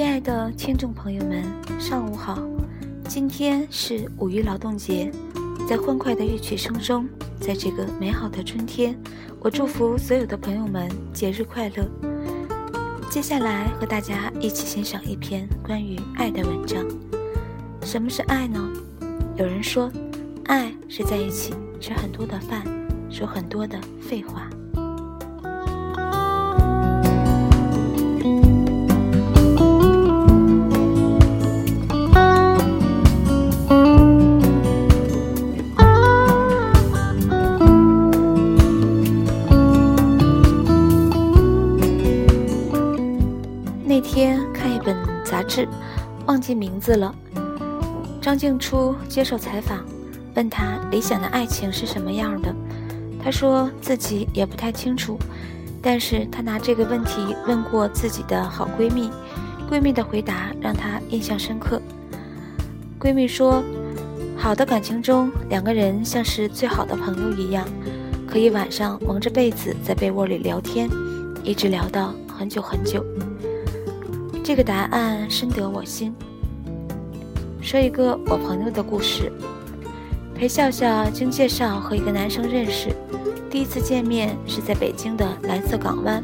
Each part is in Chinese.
亲爱的听众朋友们，上午好！今天是五一劳动节，在欢快的乐曲声中，在这个美好的春天，我祝福所有的朋友们节日快乐。接下来和大家一起欣赏一篇关于爱的文章。什么是爱呢？有人说，爱是在一起吃很多的饭，说很多的废话。杂志，忘记名字了。张静初接受采访，问他理想的爱情是什么样的，他说自己也不太清楚，但是他拿这个问题问过自己的好闺蜜，闺蜜的回答让他印象深刻。闺蜜说，好的感情中，两个人像是最好的朋友一样，可以晚上蒙着被子在被窝里聊天，一直聊到很久很久。这个答案深得我心。说一个我朋友的故事：裴笑笑经介绍和一个男生认识，第一次见面是在北京的蓝色港湾。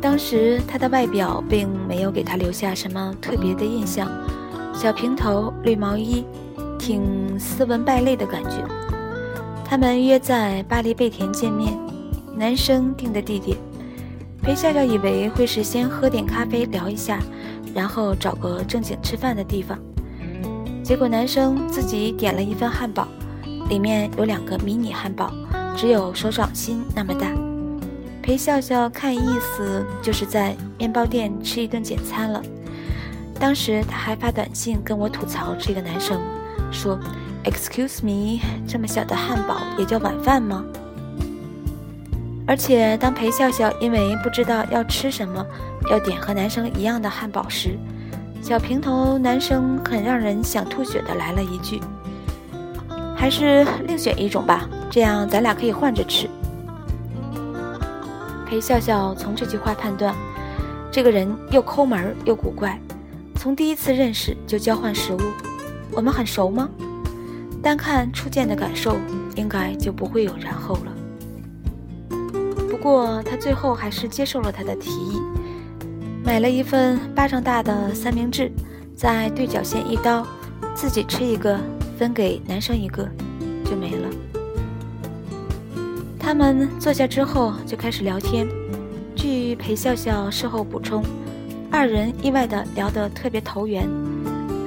当时他的外表并没有给他留下什么特别的印象，小平头、绿毛衣，挺斯文败类的感觉。他们约在巴黎贝田见面，男生定的地点。裴笑笑以为会是先喝点咖啡聊一下，然后找个正经吃饭的地方。结果男生自己点了一份汉堡，里面有两个迷你汉堡，只有手掌心那么大。裴笑笑看意思就是在面包店吃一顿简餐了。当时他还发短信跟我吐槽这个男生，说：“Excuse me，这么小的汉堡也叫晚饭吗？”而且，当裴笑笑因为不知道要吃什么，要点和男生一样的汉堡时，小平头男生很让人想吐血的来了一句：“还是另选一种吧，这样咱俩可以换着吃。”裴笑笑从这句话判断，这个人又抠门又古怪，从第一次认识就交换食物，我们很熟吗？单看初见的感受，应该就不会有然后了。不过他最后还是接受了他的提议，买了一份巴掌大的三明治，在对角线一刀，自己吃一个，分给男生一个，就没了。他们坐下之后就开始聊天，据裴笑笑事后补充，二人意外的聊得特别投缘。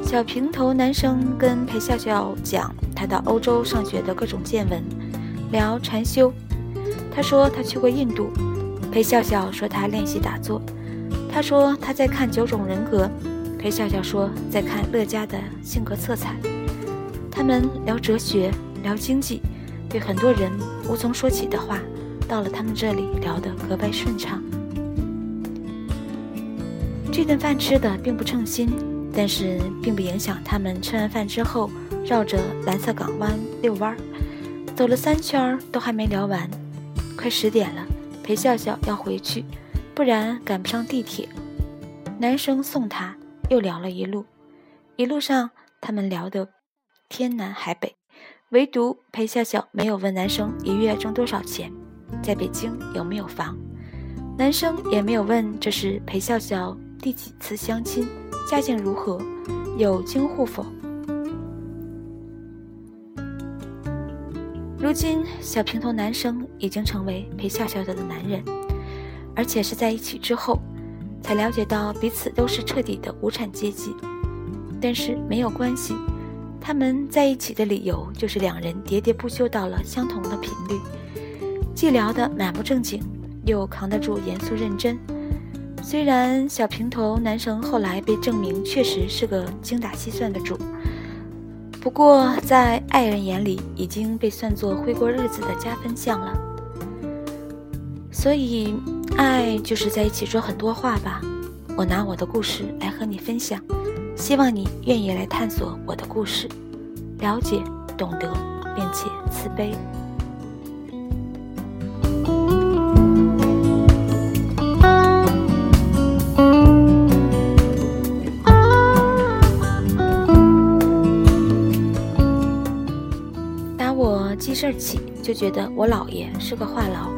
小平头男生跟裴笑笑讲他到欧洲上学的各种见闻，聊禅修。他说他去过印度，裴笑笑说他练习打坐，他说他在看九种人格，裴笑笑说在看乐嘉的性格色彩。他们聊哲学，聊经济，对很多人无从说起的话，到了他们这里聊得格外顺畅。这顿饭吃的并不称心，但是并不影响他们吃完饭之后绕着蓝色港湾遛弯儿，走了三圈都还没聊完。快十点了，裴笑笑要回去，不然赶不上地铁。男生送她，又聊了一路。一路上，他们聊得天南海北，唯独裴笑笑没有问男生一月挣多少钱，在北京有没有房。男生也没有问这是裴笑笑第几次相亲，家境如何，有京沪否。如今，小平头男生已经成为陪笑笑的男人，而且是在一起之后，才了解到彼此都是彻底的无产阶级。但是没有关系，他们在一起的理由就是两人喋喋不休到了相同的频率，既聊得满不正经，又扛得住严肃认真。虽然小平头男生后来被证明确实是个精打细算的主。不过，在爱人眼里，已经被算作会过日子的加分项了。所以，爱就是在一起说很多话吧。我拿我的故事来和你分享，希望你愿意来探索我的故事，了解、懂得，并且慈悲。记事儿起就觉得我姥爷是个话痨，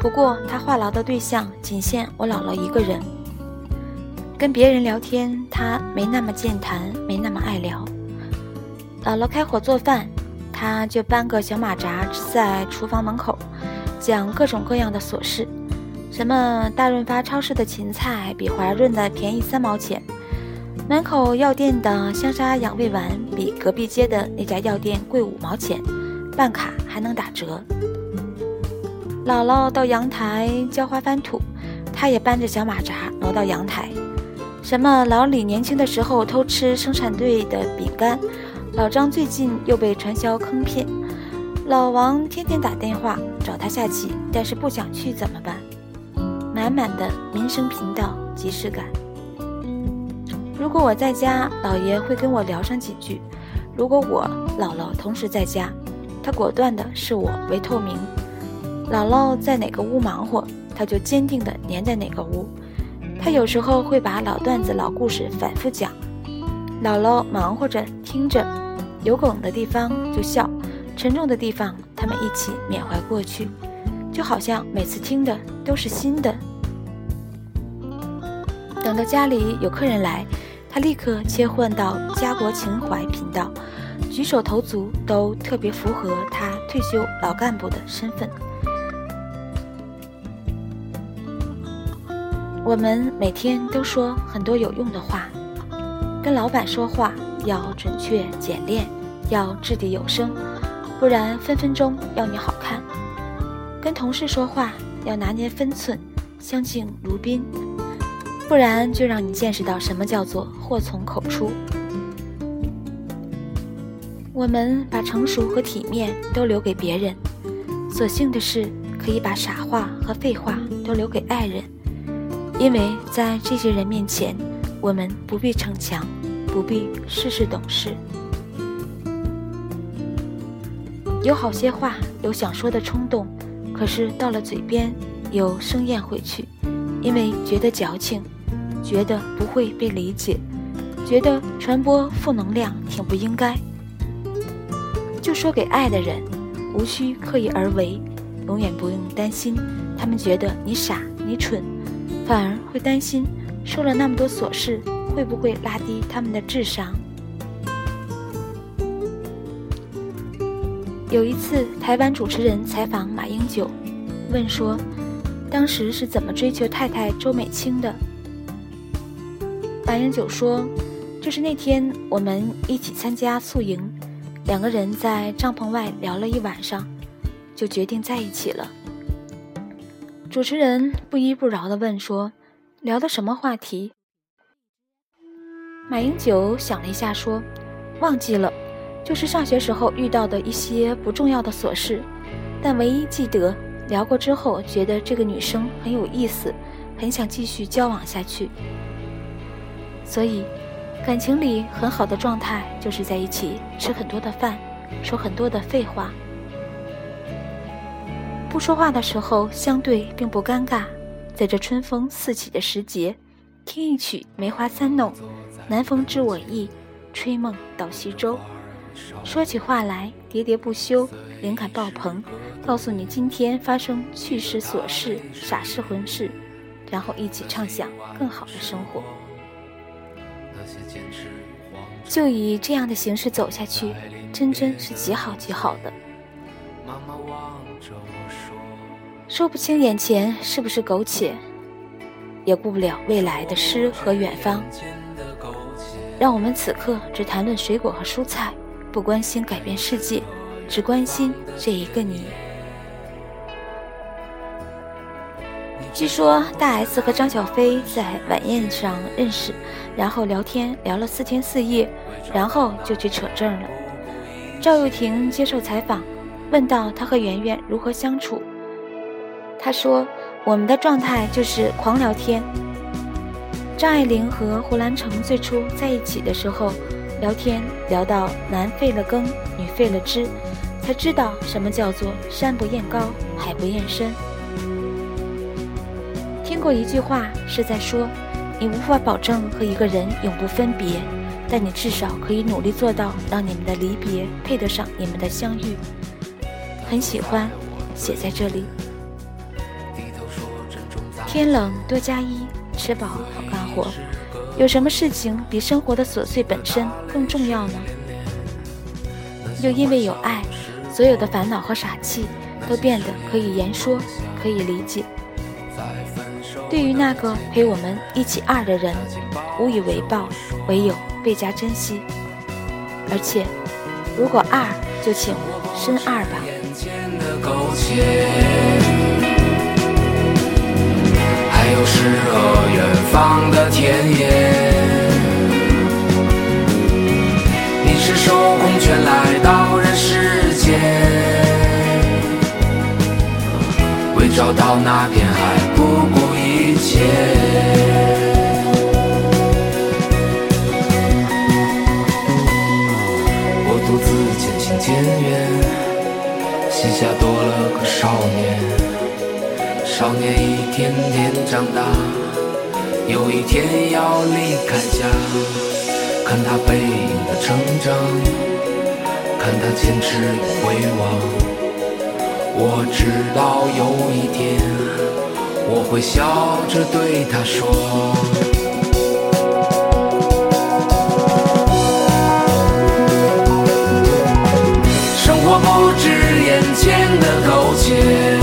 不过他话痨的对象仅限我姥姥一个人。跟别人聊天，他没那么健谈，没那么爱聊。姥姥开火做饭，他就搬个小马扎在厨房门口，讲各种各样的琐事，什么大润发超市的芹菜比华润的便宜三毛钱。门口药店的香砂养胃丸比隔壁街的那家药店贵五毛钱，办卡还能打折。姥姥到阳台浇花翻土，他也搬着小马扎挪到阳台。什么老李年轻的时候偷吃生产队的饼干，老张最近又被传销坑骗，老王天天打电话找他下棋，但是不想去怎么办？满满的民生频道即视感。如果我在家，姥爷会跟我聊上几句；如果我姥姥同时在家，他果断的视我为透明。姥姥在哪个屋忙活，他就坚定的粘在哪个屋。他有时候会把老段子、老故事反复讲，姥姥忙活着听着，有梗的地方就笑，沉重的地方他们一起缅怀过去，就好像每次听的都是新的。等到家里有客人来。他立刻切换到家国情怀频道，举手投足都特别符合他退休老干部的身份。我们每天都说很多有用的话，跟老板说话要准确简练，要掷地有声，不然分分钟要你好看；跟同事说话要拿捏分寸，相敬如宾。不然就让你见识到什么叫做祸从口出。我们把成熟和体面都留给别人，所幸的是可以把傻话和废话都留给爱人，因为在这些人面前，我们不必逞强，不必事事懂事。有好些话有想说的冲动，可是到了嘴边又生咽回去，因为觉得矫情。觉得不会被理解，觉得传播负能量挺不应该，就说给爱的人，无需刻意而为，永远不用担心他们觉得你傻你蠢，反而会担心说了那么多琐事会不会拉低他们的智商。有一次，台湾主持人采访马英九，问说，当时是怎么追求太太周美青的？马英九说：“就是那天我们一起参加宿营，两个人在帐篷外聊了一晚上，就决定在一起了。”主持人不依不饶地问说：“聊的什么话题？”马英九想了一下说：“忘记了，就是上学时候遇到的一些不重要的琐事，但唯一记得聊过之后，觉得这个女生很有意思，很想继续交往下去。”所以，感情里很好的状态就是在一起吃很多的饭，说很多的废话。不说话的时候，相对并不尴尬。在这春风四起的时节，听一曲《梅花三弄》，南风知我意，吹梦到西洲。说起话来喋喋不休，灵感爆棚，告诉你今天发生趣事琐事、傻事混事，然后一起畅想更好的生活。就以这样的形式走下去，真真是极好极好的。说不清眼前是不是苟且，也顾不了未来的诗和远方。让我们此刻只谈论水果和蔬菜，不关心改变世界，只关心这一个你。据说大 S 和张小飞在晚宴上认识，然后聊天聊了四天四夜，然后就去扯证了。赵又廷接受采访，问到他和圆圆如何相处，他说：“我们的状态就是狂聊天。”张爱玲和胡兰成最初在一起的时候，聊天聊到男废了根，女废了枝，才知道什么叫做山不厌高，海不厌深。听过一句话是在说，你无法保证和一个人永不分别，但你至少可以努力做到让你们的离别配得上你们的相遇。很喜欢写在这里。天冷多加衣，吃饱好干活。有什么事情比生活的琐碎本身更重要呢？又因为有爱，所有的烦恼和傻气都变得可以言说，可以理解。对于那个陪我们一起二的人，无以为报，唯有倍加珍惜。而且，如果二，就请深二吧。还有诗和远方的田野。你是受公权来到人世间，为找到那片海不顾切，我独自渐行渐远，膝下多了个少年。少年一天天长大，有一天要离开家，看他背影的成长，看他坚持与回望。我知道有一天。我会笑着对他说。生活不止眼前的苟且。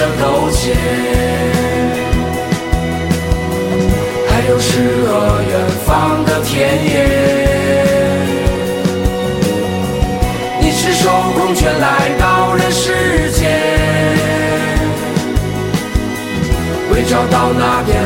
的苟且。还有诗和远方的田野，你赤手空拳来到人世间，为找到那片